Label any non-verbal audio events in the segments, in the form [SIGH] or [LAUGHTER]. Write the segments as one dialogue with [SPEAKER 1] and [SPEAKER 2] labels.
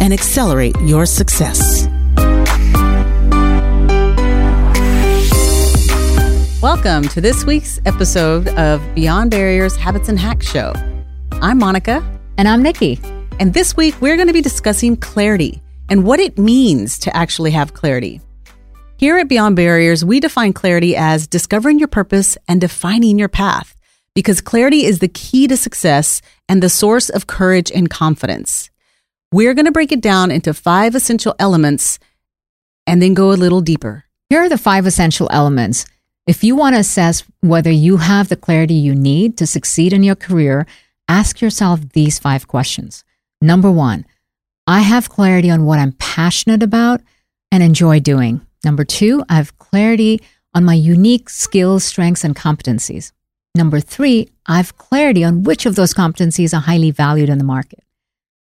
[SPEAKER 1] and accelerate your success. Welcome to this week's episode of Beyond Barriers Habits and Hacks Show. I'm Monica.
[SPEAKER 2] And I'm Nikki.
[SPEAKER 1] And this week we're going to be discussing clarity and what it means to actually have clarity. Here at Beyond Barriers, we define clarity as discovering your purpose and defining your path because clarity is the key to success and the source of courage and confidence. We're going to break it down into five essential elements and then go a little deeper.
[SPEAKER 2] Here are the five essential elements. If you want to assess whether you have the clarity you need to succeed in your career, ask yourself these five questions. Number one, I have clarity on what I'm passionate about and enjoy doing. Number two, I have clarity on my unique skills, strengths, and competencies. Number three, I have clarity on which of those competencies are highly valued in the market.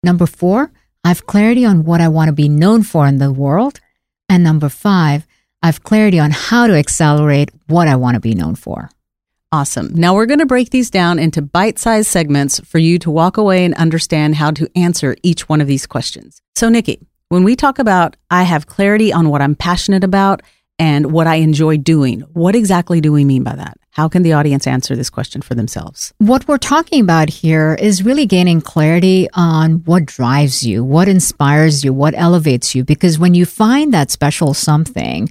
[SPEAKER 2] Number four, I have clarity on what I want to be known for in the world. And number five, I have clarity on how to accelerate what I want to be known for.
[SPEAKER 1] Awesome. Now we're going to break these down into bite sized segments for you to walk away and understand how to answer each one of these questions. So, Nikki, when we talk about I have clarity on what I'm passionate about and what I enjoy doing, what exactly do we mean by that? How can the audience answer this question for themselves?
[SPEAKER 2] What we're talking about here is really gaining clarity on what drives you, what inspires you, what elevates you. Because when you find that special something,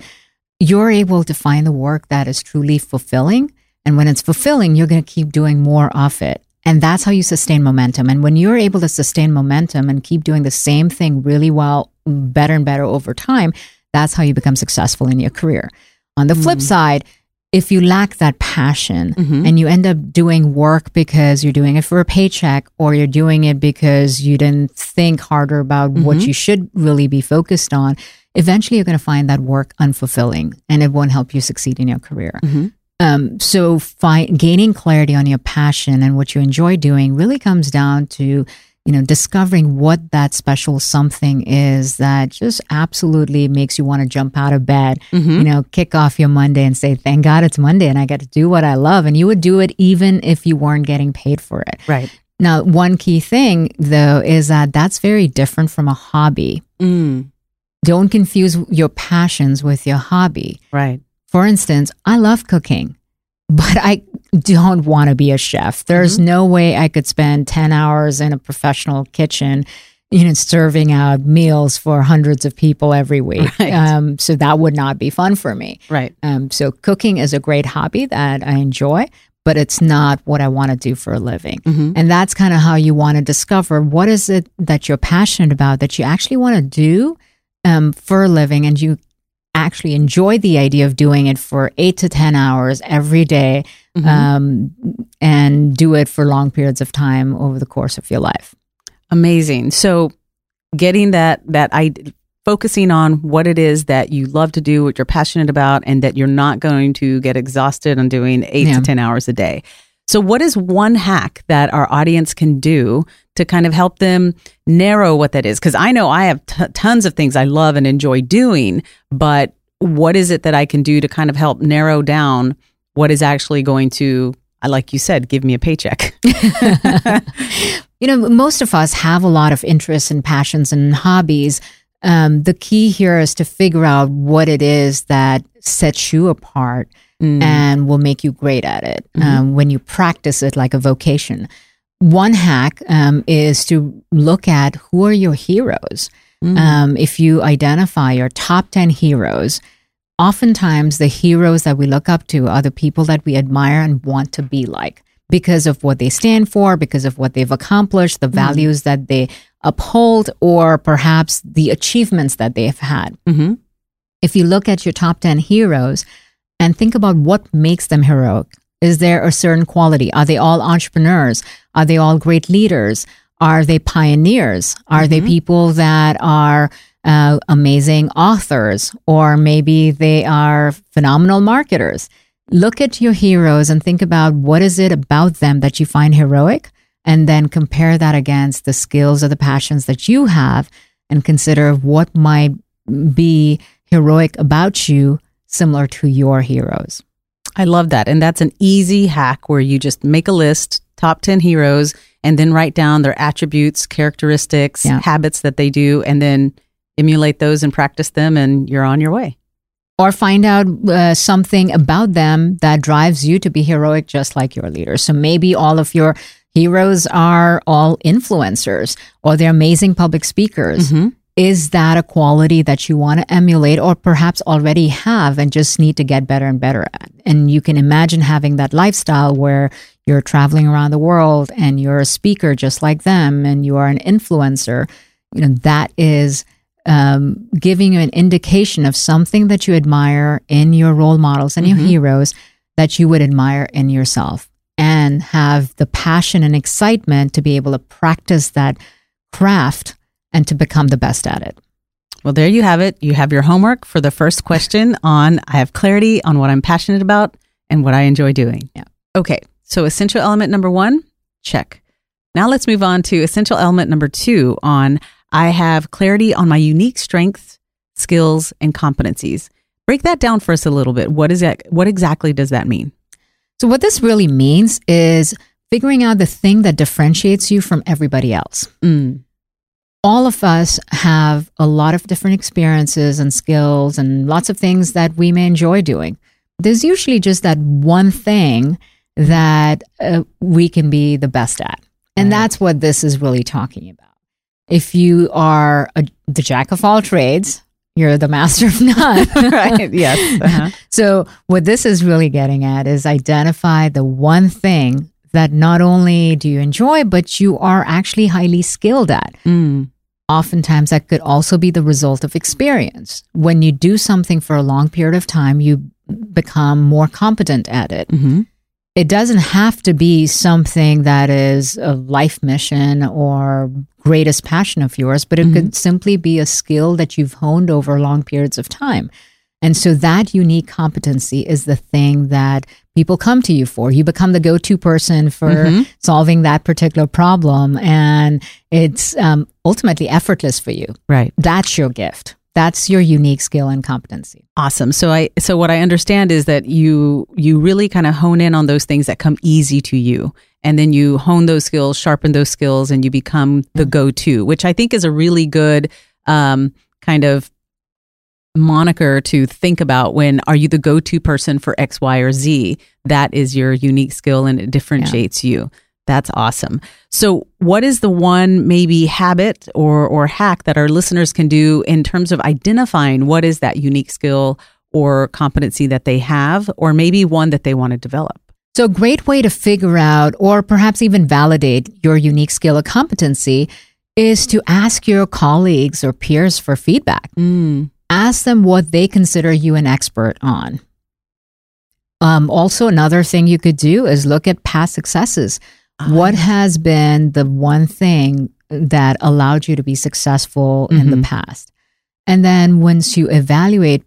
[SPEAKER 2] you're able to find the work that is truly fulfilling. And when it's fulfilling, you're going to keep doing more of it. And that's how you sustain momentum. And when you're able to sustain momentum and keep doing the same thing really well, better and better over time, that's how you become successful in your career. On the flip mm. side, if you lack that passion mm-hmm. and you end up doing work because you're doing it for a paycheck or you're doing it because you didn't think harder about mm-hmm. what you should really be focused on, eventually you're going to find that work unfulfilling and it won't help you succeed in your career. Mm-hmm. Um, so, fi- gaining clarity on your passion and what you enjoy doing really comes down to you know, discovering what that special something is that just absolutely makes you want to jump out of bed, mm-hmm. you know, kick off your Monday and say, thank God it's Monday and I get to do what I love. And you would do it even if you weren't getting paid for it.
[SPEAKER 1] Right.
[SPEAKER 2] Now, one key thing though is that that's very different from a hobby. Mm. Don't confuse your passions with your hobby.
[SPEAKER 1] Right.
[SPEAKER 2] For instance, I love cooking but I don't want to be a chef. There's mm-hmm. no way I could spend 10 hours in a professional kitchen, you know, serving out meals for hundreds of people every week. [LAUGHS] Right. Um, so that would not be fun for me.
[SPEAKER 1] Right.
[SPEAKER 2] Um, so cooking is a great hobby that I enjoy, but it's not what I want to do for a living. Mm-hmm. And that's kind of how you want to discover what is it that you're passionate about that you actually want to do um, for a living and you actually enjoy the idea of doing it for eight to 10 hours every day, mm-hmm. um, and do it for long periods of time over the course of your life.
[SPEAKER 1] Amazing. So, getting that, that I, focusing on what it is that you love to do, what you're passionate about, and that you're not going to get exhausted on doing eight yeah. to 10 hours a day. So, what is one hack that our audience can do to kind of help them narrow what that is? Because I know I have t- tons of things I love and enjoy doing, but what is it that I can do to kind of help narrow down what is actually going to, like you said, give me a paycheck? [LAUGHS] [LAUGHS]
[SPEAKER 2] you know, most of us have a lot of interests and passions and hobbies. Um, the key here is to figure out what it is that sets you apart mm. and will make you great at it mm-hmm. um, when you practice it like a vocation. One hack um, is to look at who are your heroes. Mm. Um, if you identify your top 10 heroes, oftentimes the heroes that we look up to are the people that we admire and want to be like because of what they stand for, because of what they've accomplished, the mm. values that they uphold, or perhaps the achievements that they've had. Mm-hmm. If you look at your top 10 heroes, and think about what makes them heroic. Is there a certain quality? Are they all entrepreneurs? Are they all great leaders? Are they pioneers? Are they people that are uh, amazing authors? Or maybe they are phenomenal marketers? Look at your heroes and think about what is it about them that you find heroic, and then compare that against the skills or the passions that you have, and consider what might be heroic about you, similar to your heroes.
[SPEAKER 1] I love that. And that's an easy hack where you just make a list, top 10 heroes, and then write down their attributes, characteristics,
[SPEAKER 2] Yeah.
[SPEAKER 1] habits that they do, and then emulate those and practice them, and you're on your way.
[SPEAKER 2] Or find out uh, something about them that drives you to be heroic just like your leader. So maybe all of your heroes are all influencers or they're amazing public speakers. Is that a quality that you want to emulate or perhaps already have and just need to get better and better at? And you can imagine having that lifestyle where you're traveling around the world and you're a speaker just like them and you are an influencer. You know, that is um, giving you an indication of something that you admire in your role models and your heroes that you would admire in yourself and have the passion and excitement to be able to practice that craft and to become the best at it.
[SPEAKER 1] Well, there you have it. You have your homework for the first question on I have clarity on what I'm passionate about and what I enjoy doing.
[SPEAKER 2] Yeah.
[SPEAKER 1] Okay. So, essential element number one, check. Now let's move on to essential element number two on I have clarity on my unique strengths, skills, and competencies. Break that down for us a little bit. What is that? What exactly does that mean?
[SPEAKER 2] So, what this really means is figuring out the thing that differentiates you from everybody else.
[SPEAKER 1] Mm.
[SPEAKER 2] all of us have a lot of different experiences and skills and lots of things that we may enjoy doing. There's usually just that one thing that uh, we can be the best at. And
[SPEAKER 1] Right.
[SPEAKER 2] that's what this is really talking about. If you are a, the jack of all trades, you're the master of [LAUGHS] none. [LAUGHS]
[SPEAKER 1] right. Yes. Uh-huh.
[SPEAKER 2] So, what this is really getting at is identify the one thing that not only do you enjoy, but you are actually highly skilled at.
[SPEAKER 1] Mm.
[SPEAKER 2] Oftentimes, that could also be the result of experience. When you do something for a long period of time, you become more competent at it.
[SPEAKER 1] hmm
[SPEAKER 2] It doesn't have to be something that is a life mission or greatest passion of yours, but it could simply be a skill that you've honed over long periods of time. And so that unique competency is the thing that people come to you for. You become the go to person for solving that particular problem. And it's um, ultimately effortless for you.
[SPEAKER 1] Right.
[SPEAKER 2] That's your gift. That's your unique skill and competency.
[SPEAKER 1] Awesome. So I so what I understand is that you you really kind of hone in on those things that come easy to you. And then you hone those skills, sharpen those skills, and you become the go-to, which I think is a really good um, kind of moniker to think about when are you the go-to person for X, Y, or Z? That is your unique skill and it differentiates you. That's awesome. So, what is the one maybe habit or or hack that our listeners can do in terms of identifying what is that unique skill or competency that they have, or maybe one that they want to develop?
[SPEAKER 2] So, a great way to figure out or perhaps even validate your unique skill or competency is to ask your colleagues or peers for feedback.
[SPEAKER 1] Mm.
[SPEAKER 2] Ask them what they consider you an expert on. Um, also, another thing you could do is look at past successes. What um, has been the one thing that allowed you to be successful in the mm-hmm. past? And then once you evaluate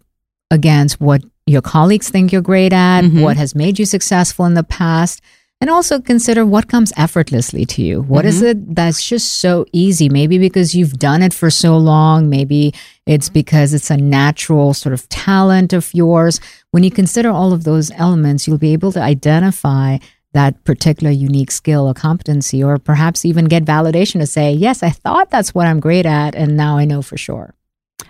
[SPEAKER 2] against what your colleagues think you're great at,
[SPEAKER 1] Mhm.
[SPEAKER 2] what has made you successful in the past, and also consider what comes effortlessly to you. What is mm-hmm. it that's just so easy? Maybe because you've done it for so long. Maybe it's because it's a natural sort of talent of yours. When you consider all of those elements, you'll be able to identify that particular unique skill or competency, or perhaps even get validation to say, yes, I thought that's what I'm great at, and now I know for sure.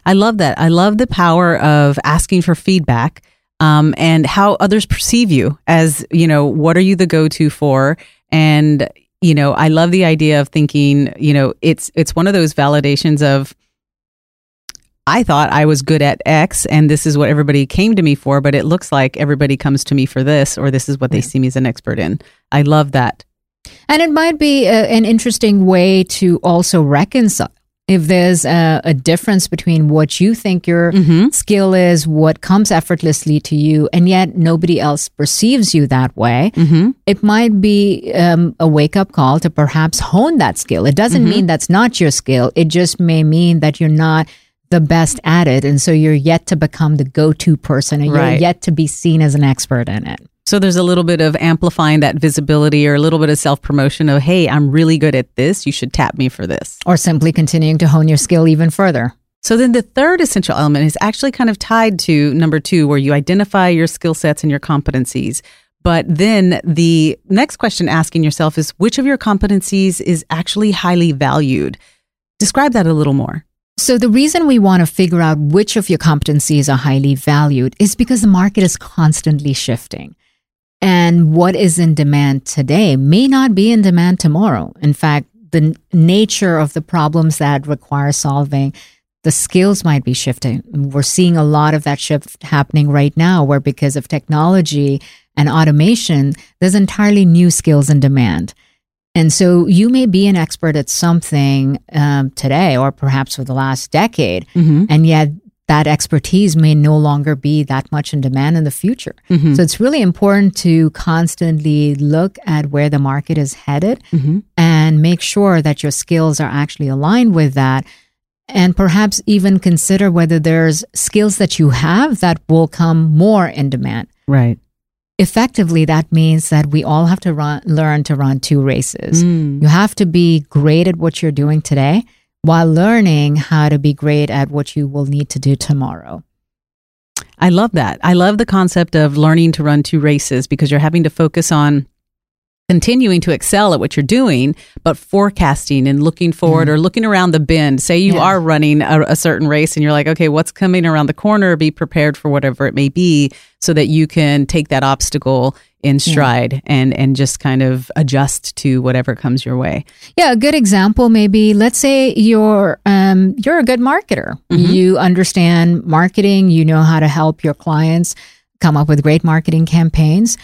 [SPEAKER 1] I love that. I love the power of asking for feedback um, and how others perceive you as, you know, what are you the go to for? And, you know, I love the idea of thinking, you know, it's it's one of those validations of I thought I was good at X and this is what everybody came to me for, but it looks like everybody comes to me for this or this is what they see me as an expert in. I love that.
[SPEAKER 2] And it might be a, an interesting way to also reconcile if there's a, a difference between what you think your
[SPEAKER 1] Mm-hmm.
[SPEAKER 2] skill is, what comes effortlessly to you, and yet nobody else perceives you that way,
[SPEAKER 1] Mm-hmm.
[SPEAKER 2] it might be um, a wake up call to perhaps hone that skill. It doesn't
[SPEAKER 1] Mm-hmm.
[SPEAKER 2] mean that's not your skill. It just may mean that you're not the best at it. And so you're yet to become the go to person and
[SPEAKER 1] Right.
[SPEAKER 2] you're yet to be seen as an expert in it.
[SPEAKER 1] So there's a little bit of amplifying that visibility or a little bit of self promotion of, hey, I'm really good at this. You should tap me for this.
[SPEAKER 2] Or simply continuing to hone your skill even further.
[SPEAKER 1] So then the third essential element is actually kind of tied to number two, where you identify your skill sets and your competencies. But then the next question asking yourself is which of your competencies is actually highly valued? Describe that a little more.
[SPEAKER 2] So the reason we want to figure out which of your competencies are highly valued is because the market is constantly shifting. And what is in demand today may not be in demand tomorrow. In fact, the n- nature of the problems that require solving, the skills might be shifting. We're seeing a lot of that shift happening right now, where because of technology and automation, there's entirely new skills in demand. And so you may be an expert at something um, today, or perhaps for the last decade,
[SPEAKER 1] Mm-hmm.
[SPEAKER 2] and yet that expertise may no longer be that much in demand in the future.
[SPEAKER 1] Mm-hmm.
[SPEAKER 2] So it's really important to constantly look at where the market is headed
[SPEAKER 1] Mm-hmm.
[SPEAKER 2] and make sure that your skills are actually aligned with that. And perhaps even consider whether there's skills that you have that will come more in demand.
[SPEAKER 1] Right.
[SPEAKER 2] Effectively, that means that we all have to run, learn to run two races.
[SPEAKER 1] Mm.
[SPEAKER 2] You have to be great at what you're doing today while learning how to be great at what you will need to do tomorrow.
[SPEAKER 1] I love that. I love the concept of learning to run two races because you're having to focus on continuing to excel at what you're doing, but forecasting and looking forward or looking around the bend. Say you
[SPEAKER 2] Yeah.
[SPEAKER 1] are running a, a certain race and you're like, okay, what's coming around the corner? Be prepared for whatever it may be so that you can take that obstacle in stride and, and just kind of adjust to whatever comes your way.
[SPEAKER 2] Yeah, a good example maybe let's say you're um, you're a good marketer. You understand marketing, you know how to help your clients come up with great marketing campaigns.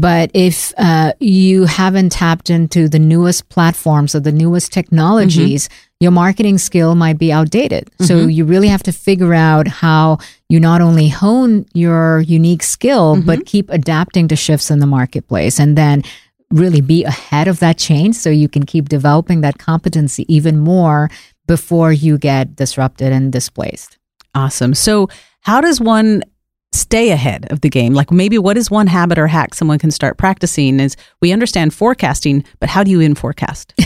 [SPEAKER 2] But if uh, you haven't tapped into the newest platforms or the newest technologies, mm-hmm. your marketing skill might be outdated. So mm-hmm. you really have to figure out how you not only hone your unique skill, mm-hmm. but keep adapting to shifts in the marketplace and then really be ahead of that change so you can keep developing that competency even more before you get disrupted and displaced.
[SPEAKER 1] Awesome. So, how does one stay ahead of the game? Like, maybe what is one habit or hack someone can start practicing? Is we understand forecasting, but how do you in forecast? [LAUGHS]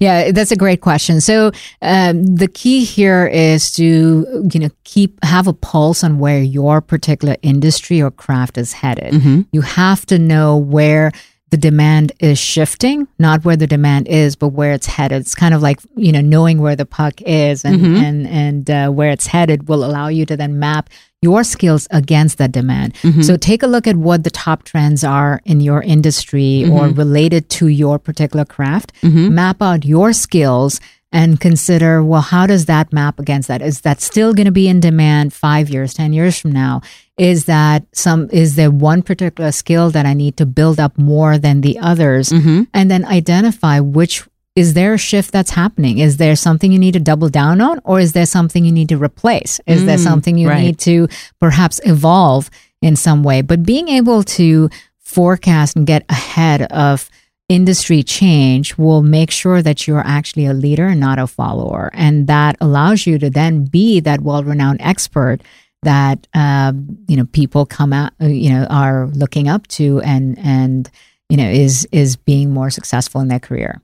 [SPEAKER 2] Yeah, that's a great question. So um, the key here is to you know keep have a pulse on where your particular industry or craft is headed. You have to know where the demand is shifting, not where the demand is, but where it's headed. It's kind of like you know knowing where the puck is and mm-hmm. and and uh, where it's headed will allow you to then map your skills against that demand. Mm-hmm. So take a look at what the top trends are in your industry or mm-hmm. related to your particular craft. Map out your skills and consider, well, how does that map against that? Is that still going to be in demand five years, 10 years from now? Is that some, is there one particular skill that I need to build up more than the others? Mm-hmm. And then identify which is there a shift that's happening? Is there something you need to double down on, or is there something you need to replace? Is there mm, something you
[SPEAKER 1] right.
[SPEAKER 2] need to perhaps evolve in some way? But being able to forecast and get ahead of industry change will make sure that you're actually a leader and not a follower. And that allows you to then be that well renowned expert that um, you know people come out uh, you know are looking up to and and you know is is being more successful in their career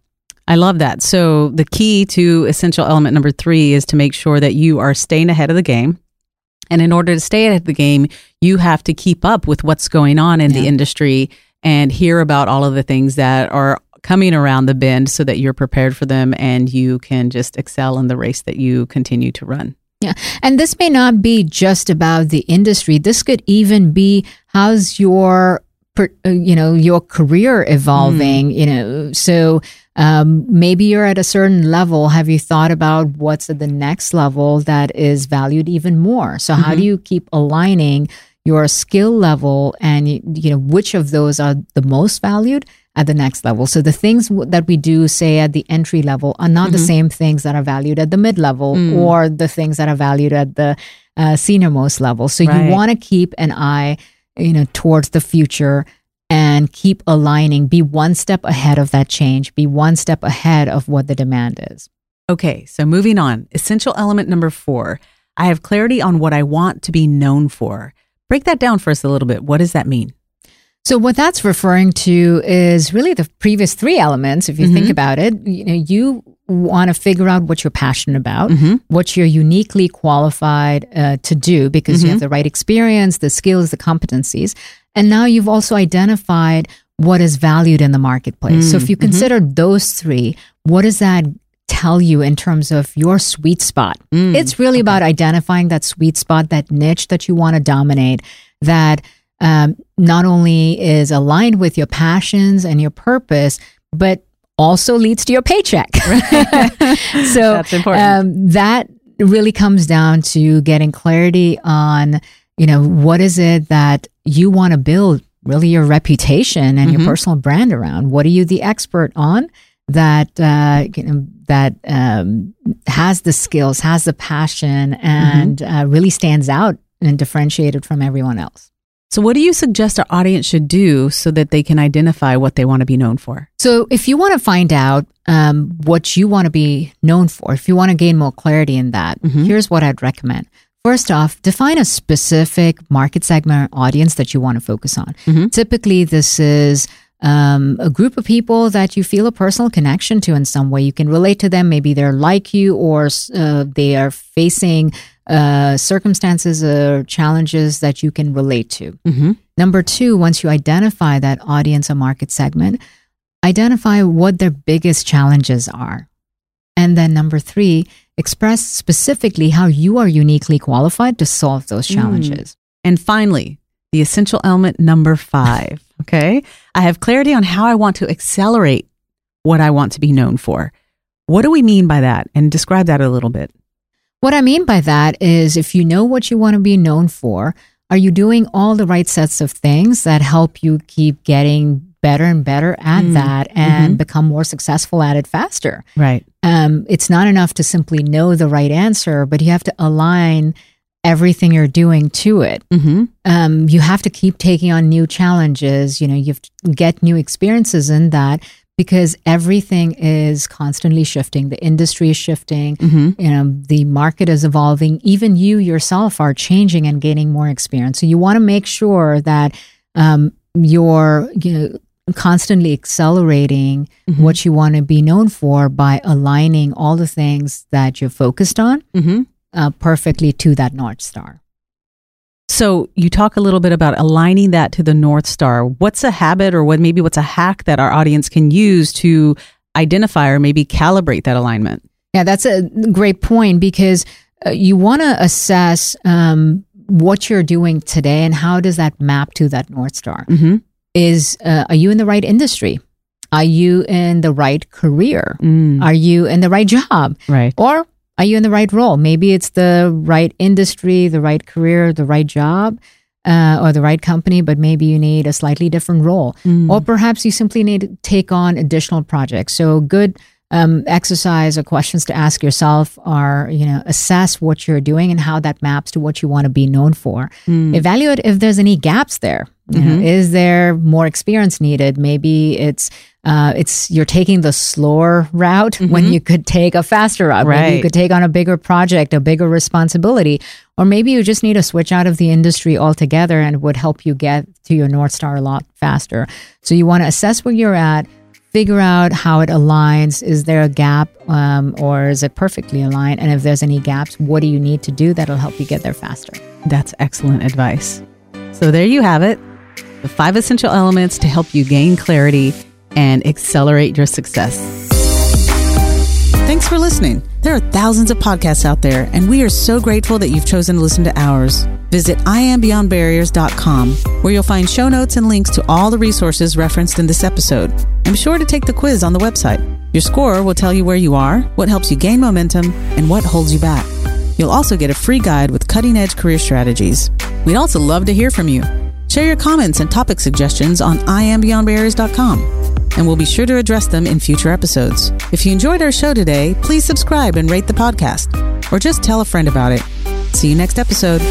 [SPEAKER 1] I love that. So, the key to essential element number three is to make sure that you are staying ahead of the game. And in order to stay ahead of the game, you have to keep up with what's going on in the industry and hear about all of the things that are coming around the bend so that you're prepared for them and you can just excel in the race that you continue to run.
[SPEAKER 2] Yeah. And this may not be just about the industry. This could even be how's your uh, you know your career evolving you know so um, maybe you're at a certain level have you thought about what's at the next level that is valued even more so how do you keep aligning your skill level and you know which of those are the most valued at the next level. So the things w- that we do, say at the entry level, are not the same things that are valued at the mid level or the things that are valued at the uh, senior most level. So
[SPEAKER 1] Right.
[SPEAKER 2] you want to keep an eye, you know, towards the future and keep aligning. Be one step ahead of that change. Be one step ahead of what the demand is.
[SPEAKER 1] Okay, so moving on. Essential element number four I have clarity on what I want to be known for. Break that down for us a little bit. What does that mean?
[SPEAKER 2] So what that's referring to is really the previous three elements. If you think mm-hmm. about it, you know, you want to figure out what you're passionate about, mm-hmm. what you're uniquely qualified uh, to do because you have mm-hmm. the right experience, the skills, the competencies, and now you've also identified what is valued in the marketplace. So if you consider those three, what does that tell you in terms of your sweet spot? it's really about identifying that sweet spot, that niche that you want to dominate, that um, not only is aligned with your passions and your purpose, but also leads to your paycheck. [LAUGHS] [LAUGHS] so
[SPEAKER 1] That's important.
[SPEAKER 2] Um, that really comes down to getting clarity on, you know, what is it that you want to build really your reputation and your personal brand around? What are you the expert on? That uh, you know, that um, has the skills, has the passion, and uh, really stands out and differentiated from everyone else.
[SPEAKER 1] So, what do you suggest our audience should do so that they can identify what they want to be known for?
[SPEAKER 2] So, if you want to find out um, what you want to be known for, if you want to gain more clarity in that, here's what I'd recommend. First off, define a specific market segment or audience that you want to focus on. Typically, this is um, a group of people that you feel a personal connection to in some way. You can relate to them. Maybe they're like you, or uh, they are facing uh, circumstances or challenges that you can relate to. Number two, once you identify that audience or market segment, identify what their biggest challenges are. And then number three, express specifically how you are uniquely qualified to solve those challenges.
[SPEAKER 1] And finally, the essential element number five. [LAUGHS] Okay. I have clarity on how I want to accelerate what I want to be known for. What do we mean by that? And describe that a little bit.
[SPEAKER 2] What I mean by that is if you know what you want to be known for, are you doing all the right sets of things that help you keep getting better and better at that and become more successful at it faster?
[SPEAKER 1] Right.
[SPEAKER 2] um, it's not enough to simply know the right answer, but you have to align everything you're doing to it.
[SPEAKER 1] Mm-hmm.
[SPEAKER 2] Um, you have to keep taking on new challenges. You know, you have to get new experiences in that because everything is constantly shifting. The industry is shifting. You know, the market is evolving. Even you yourself are changing and gaining more experience. So you want to make sure that um, you're you know constantly accelerating what you want to be known for by aligning all the things that you're focused on
[SPEAKER 1] Mm-hmm.
[SPEAKER 2] Uh, perfectly to that north star.
[SPEAKER 1] So you talk a little bit about aligning that to the North Star. What's a habit or what maybe what's a hack that our audience can use to identify or maybe calibrate that alignment?
[SPEAKER 2] Yeah, that's a great point because uh, you want to assess um, what you're doing today and how does that map to that north star.
[SPEAKER 1] Mm-hmm.
[SPEAKER 2] Is uh, are you in the right industry? Are you in the right career?
[SPEAKER 1] Mm,
[SPEAKER 2] Are you in the right job?
[SPEAKER 1] right.
[SPEAKER 2] Or are you in the right role? Maybe it's the right industry, the right career, the right job, uh, or the right company, but maybe you need a slightly different role. Or perhaps you simply need to take on additional projects. So, good um, exercise or questions to ask yourself are, you know, assess what you're doing and how that maps to what you want to be known for. Evaluate if there's any gaps there. You know, is there more experience needed? Maybe it's uh, it's you're taking the slower route when you could take a faster route. Maybe you could take on a bigger project, a bigger responsibility, or maybe you just need to switch out of the industry altogether and it would help you get to your North Star a lot faster. So you want to assess where you're at, figure out how it aligns. Is there a gap um, or is it perfectly aligned? And if there's any gaps, what do you need to do that'll help you get there faster?
[SPEAKER 1] That's excellent advice. So there you have it the five essential elements to help you gain clarity and accelerate your success. Thanks for listening. There are thousands of podcasts out there, and we are so grateful that you've chosen to listen to ours. Visit iambeyondbarriers.com, where you'll find show notes and links to all the resources referenced in this episode. Be sure to take the quiz on the website. Your score will tell you where you are, what helps you gain momentum, and what holds you back. You'll also get a free guide with cutting edge career strategies. We'd also love to hear from you. Share your comments and topic suggestions on iambeyondbarriers.com and we'll be sure to address them in future episodes. If you enjoyed our show today, please subscribe and rate the podcast, or just tell a friend about it. See you next episode.